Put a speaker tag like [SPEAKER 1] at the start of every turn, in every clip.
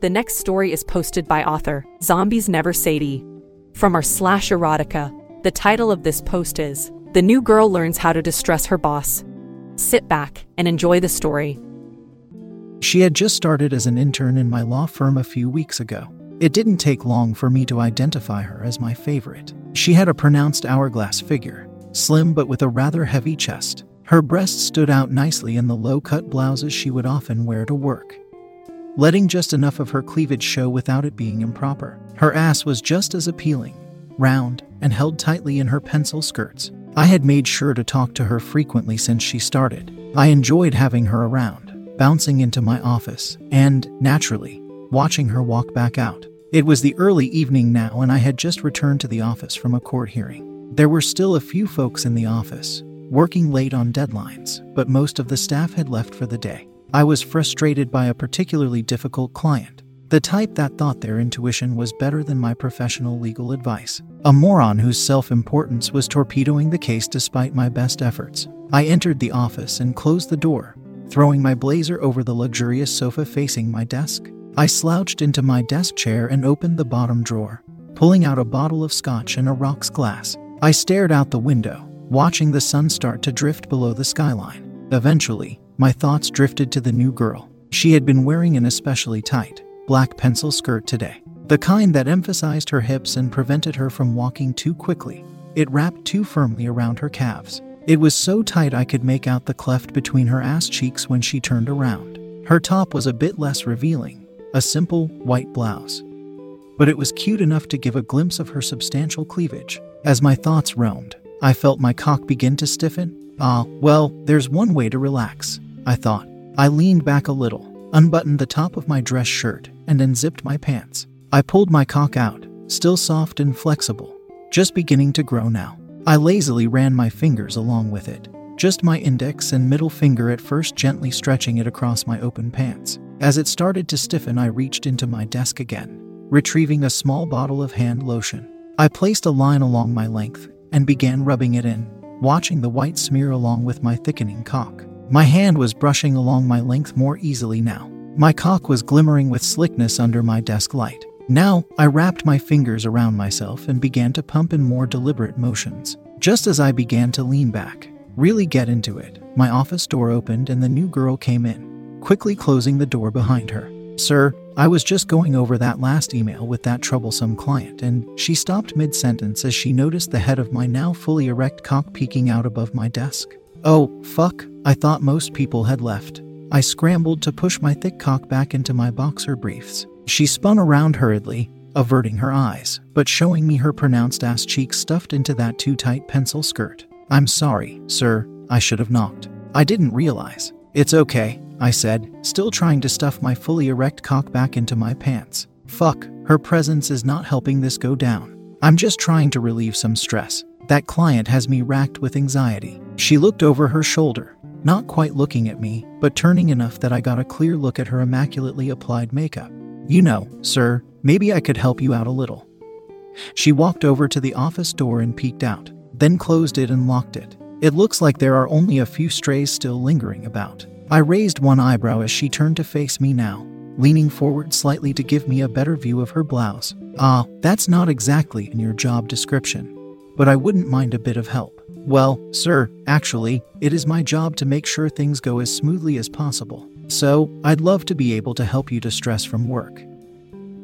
[SPEAKER 1] The next story is posted by author Zombies Never Sadie. From our slash erotica, the title of this post is The New Girl Learns How to Distress Her Boss. Sit back and enjoy the story.
[SPEAKER 2] She had just started as an intern in my law firm a few weeks ago. It didn't take long for me to identify her as my favorite. She had a pronounced hourglass figure, slim but with a rather heavy chest. Her breasts stood out nicely in the low cut blouses she would often wear to work letting just enough of her cleavage show without it being improper. Her ass was just as appealing, round, and held tightly in her pencil skirts. I had made sure to talk to her frequently since she started. I enjoyed having her around, bouncing into my office, and, naturally, watching her walk back out. It was the early evening now, and I had just returned to the office from a court hearing. There were still a few folks in the office, working late on deadlines, but most of the staff had left for the day. I was frustrated by a particularly difficult client, the type that thought their intuition was better than my professional legal advice. A moron whose self importance was torpedoing the case despite my best efforts. I entered the office and closed the door, throwing my blazer over the luxurious sofa facing my desk. I slouched into my desk chair and opened the bottom drawer, pulling out a bottle of scotch and a rocks glass. I stared out the window, watching the sun start to drift below the skyline. Eventually, my thoughts drifted to the new girl. She had been wearing an especially tight, black pencil skirt today, the kind that emphasized her hips and prevented her from walking too quickly. It wrapped too firmly around her calves. It was so tight I could make out the cleft between her ass cheeks when she turned around. Her top was a bit less revealing, a simple, white blouse. But it was cute enough to give a glimpse of her substantial cleavage. As my thoughts roamed, I felt my cock begin to stiffen. Ah, well, there's one way to relax. I thought. I leaned back a little, unbuttoned the top of my dress shirt, and unzipped my pants. I pulled my cock out, still soft and flexible, just beginning to grow now. I lazily ran my fingers along with it, just my index and middle finger at first gently stretching it across my open pants. As it started to stiffen, I reached into my desk again, retrieving a small bottle of hand lotion. I placed a line along my length and began rubbing it in, watching the white smear along with my thickening cock. My hand was brushing along my length more easily now. My cock was glimmering with slickness under my desk light. Now, I wrapped my fingers around myself and began to pump in more deliberate motions. Just as I began to lean back, really get into it, my office door opened and the new girl came in, quickly closing the door behind her. Sir, I was just going over that last email with that troublesome client, and she stopped mid sentence as she noticed the head of my now fully erect cock peeking out above my desk. Oh, fuck, I thought most people had left. I scrambled to push my thick cock back into my boxer briefs. She spun around hurriedly, averting her eyes, but showing me her pronounced ass cheeks stuffed into that too tight pencil skirt. I'm sorry, sir, I should have knocked. I didn't realize. It's okay, I said, still trying to stuff my fully erect cock back into my pants. Fuck, her presence is not helping this go down. I'm just trying to relieve some stress. That client has me racked with anxiety. She looked over her shoulder, not quite looking at me, but turning enough that I got a clear look at her immaculately applied makeup. You know, sir, maybe I could help you out a little. She walked over to the office door and peeked out, then closed it and locked it. It looks like there are only a few strays still lingering about. I raised one eyebrow as she turned to face me now, leaning forward slightly to give me a better view of her blouse. Ah, that's not exactly in your job description but I wouldn't mind a bit of help. Well, sir, actually, it is my job to make sure things go as smoothly as possible. So, I'd love to be able to help you distress from work.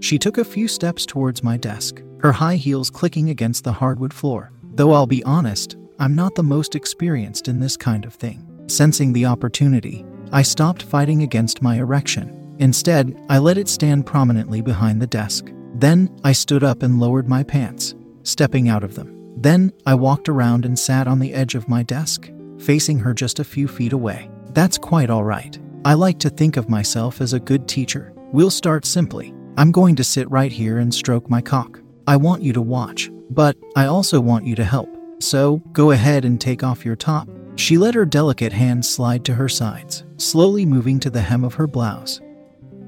[SPEAKER 2] She took a few steps towards my desk, her high heels clicking against the hardwood floor. Though I'll be honest, I'm not the most experienced in this kind of thing. Sensing the opportunity, I stopped fighting against my erection. Instead, I let it stand prominently behind the desk. Then, I stood up and lowered my pants, stepping out of them. Then, I walked around and sat on the edge of my desk, facing her just a few feet away. That's quite all right. I like to think of myself as a good teacher. We'll start simply. I'm going to sit right here and stroke my cock. I want you to watch, but I also want you to help. So, go ahead and take off your top. She let her delicate hands slide to her sides, slowly moving to the hem of her blouse,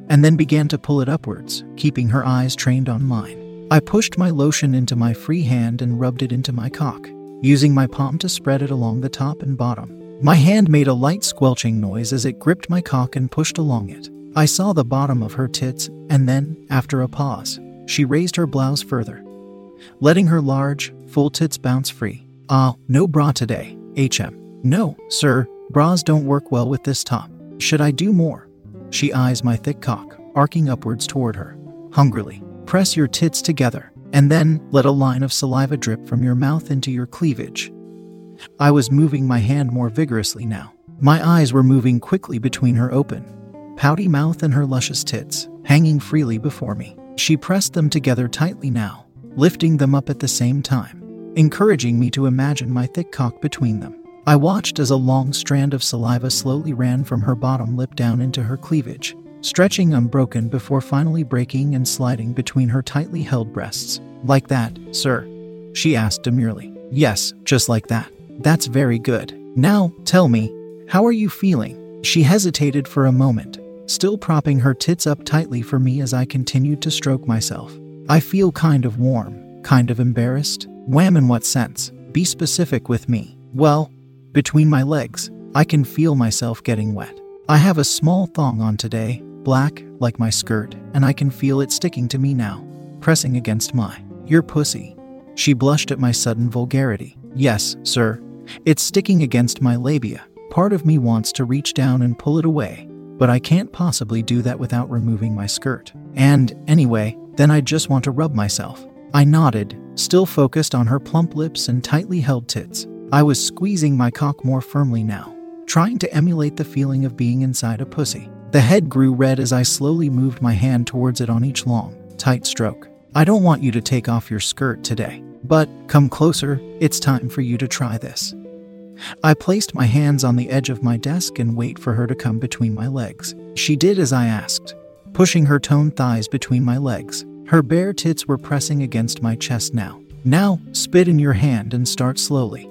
[SPEAKER 2] and then began to pull it upwards, keeping her eyes trained on mine. I pushed my lotion into my free hand and rubbed it into my cock, using my palm to spread it along the top and bottom. My hand made a light squelching noise as it gripped my cock and pushed along it. I saw the bottom of her tits, and then, after a pause, she raised her blouse further, letting her large, full tits bounce free. Ah, no bra today, HM. No, sir, bras don't work well with this top. Should I do more? She eyes my thick cock, arcing upwards toward her. Hungrily, press your tits together, and then let a line of saliva drip from your mouth into your cleavage. I was moving my hand more vigorously now. My eyes were moving quickly between her open, pouty mouth and her luscious tits, hanging freely before me. She pressed them together tightly now, lifting them up at the same time, encouraging me to imagine my thick cock between them. I watched as a long strand of saliva slowly ran from her bottom lip down into her cleavage, stretching unbroken before finally breaking and sliding between her tightly held breasts. Like that, sir? She asked demurely. Yes, just like that. That's very good. Now, tell me, how are you feeling? She hesitated for a moment, still propping her tits up tightly for me as I continued to stroke myself. I feel kind of warm, kind of embarrassed. Wham, in what sense? Be specific with me. Well, between my legs, I can feel myself getting wet. I have a small thong on today, black, like my skirt, and I can feel it sticking to me now, pressing against my. Your pussy. She blushed at my sudden vulgarity. Yes, sir. It's sticking against my labia. Part of me wants to reach down and pull it away, but I can't possibly do that without removing my skirt. And, anyway, then I just want to rub myself. I nodded, still focused on her plump lips and tightly held tits. I was squeezing my cock more firmly now, trying to emulate the feeling of being inside a pussy. The head grew red as I slowly moved my hand towards it on each long, tight stroke. I don't want you to take off your skirt today. But come closer, it's time for you to try this. I placed my hands on the edge of my desk and wait for her to come between my legs. She did as I asked, pushing her toned thighs between my legs. Her bare tits were pressing against my chest now. Now, spit in your hand and start slowly.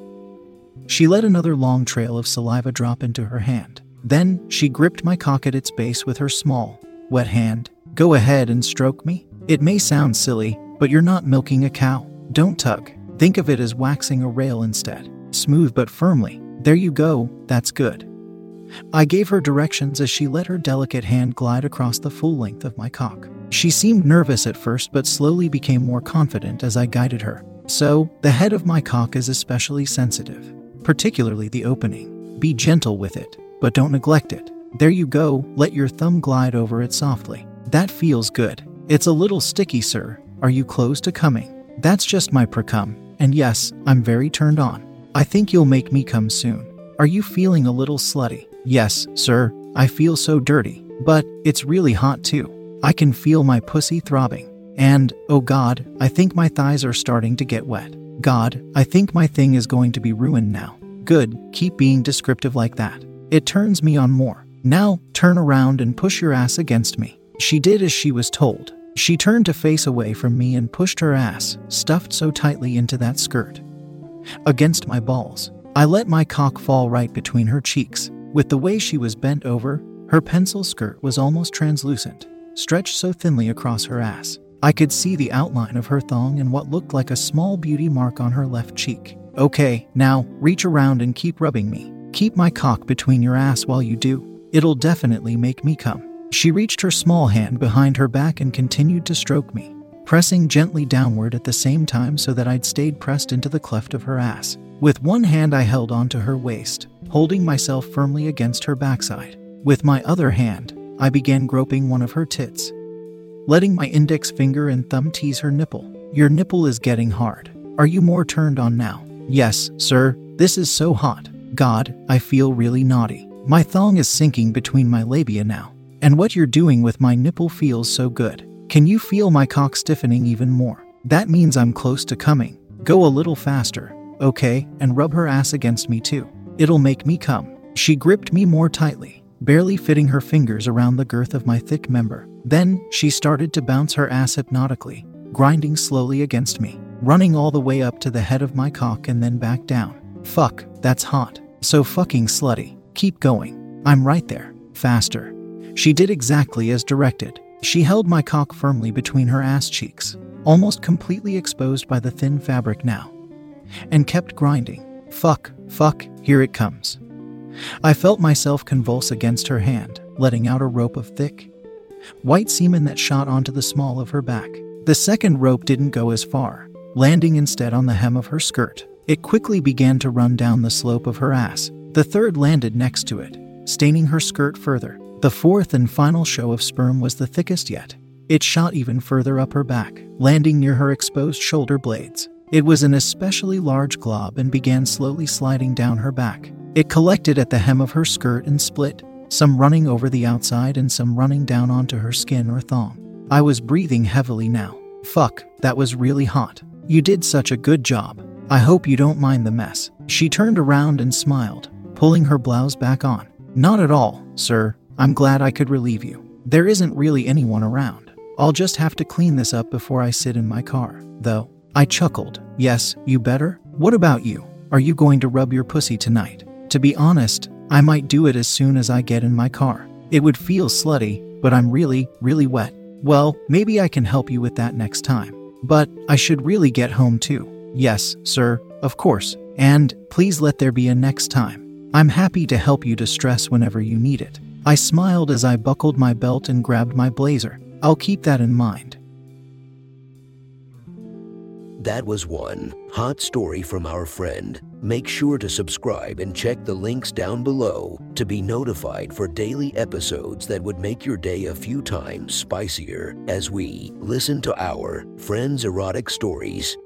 [SPEAKER 2] She let another long trail of saliva drop into her hand. Then, she gripped my cock at its base with her small, wet hand. Go ahead and stroke me. It may sound silly, but you're not milking a cow. Don't tug. Think of it as waxing a rail instead. Smooth but firmly. There you go, that's good. I gave her directions as she let her delicate hand glide across the full length of my cock. She seemed nervous at first, but slowly became more confident as I guided her. So, the head of my cock is especially sensitive, particularly the opening. Be gentle with it, but don't neglect it. There you go, let your thumb glide over it softly. That feels good. It's a little sticky, sir. Are you close to coming? That's just my precum, and yes, I'm very turned on. I think you'll make me come soon. Are you feeling a little slutty? Yes, sir, I feel so dirty, but it's really hot too. I can feel my pussy throbbing. And, oh god, I think my thighs are starting to get wet. God, I think my thing is going to be ruined now. Good, keep being descriptive like that. It turns me on more. Now, turn around and push your ass against me. She did as she was told, she turned to face away from me and pushed her ass, stuffed so tightly into that skirt, against my balls. I let my cock fall right between her cheeks. With the way she was bent over, her pencil skirt was almost translucent, stretched so thinly across her ass. I could see the outline of her thong and what looked like a small beauty mark on her left cheek. Okay, now reach around and keep rubbing me. Keep my cock between your ass while you do. It'll definitely make me come. She reached her small hand behind her back and continued to stroke me, pressing gently downward at the same time so that I'd stayed pressed into the cleft of her ass. With one hand, I held onto her waist, holding myself firmly against her backside. With my other hand, I began groping one of her tits, letting my index finger and thumb tease her nipple. Your nipple is getting hard. Are you more turned on now? Yes, sir. This is so hot. God, I feel really naughty. My thong is sinking between my labia now. And what you're doing with my nipple feels so good. Can you feel my cock stiffening even more? That means I'm close to coming. Go a little faster, okay, and rub her ass against me too. It'll make me come. She gripped me more tightly, barely fitting her fingers around the girth of my thick member. Then she started to bounce her ass hypnotically, grinding slowly against me, running all the way up to the head of my cock and then back down. Fuck, that's hot. So fucking slutty. Keep going. I'm right there. Faster. She did exactly as directed. She held my cock firmly between her ass cheeks, almost completely exposed by the thin fabric now, and kept grinding. Fuck, fuck, here it comes. I felt myself convulse against her hand, letting out a rope of thick, white semen that shot onto the small of her back. The second rope didn't go as far, landing instead on the hem of her skirt. It quickly began to run down the slope of her ass. The third landed next to it, staining her skirt further. The fourth and final show of sperm was the thickest yet. It shot even further up her back, landing near her exposed shoulder blades. It was an especially large glob and began slowly sliding down her back. It collected at the hem of her skirt and split, some running over the outside and some running down onto her skin or thong. I was breathing heavily now. Fuck, that was really hot. You did such a good job. I hope you don't mind the mess. She turned around and smiled, pulling her blouse back on. Not at all, sir. I'm glad I could relieve you. There isn't really anyone around. I'll just have to clean this up before I sit in my car, though. I chuckled. Yes, you better? What about you? Are you going to rub your pussy tonight? To be honest, I might do it as soon as I get in my car. It would feel slutty, but I'm really, really wet. Well, maybe I can help you with that next time. But I should really get home too. Yes, sir, of course. And please let there be a next time. I'm happy to help you distress whenever you need it. I smiled as I buckled my belt and grabbed my blazer. I'll keep that in mind.
[SPEAKER 3] That was one hot story from our friend. Make sure to subscribe and check the links down below to be notified for daily episodes that would make your day a few times spicier as we listen to our friends' erotic stories.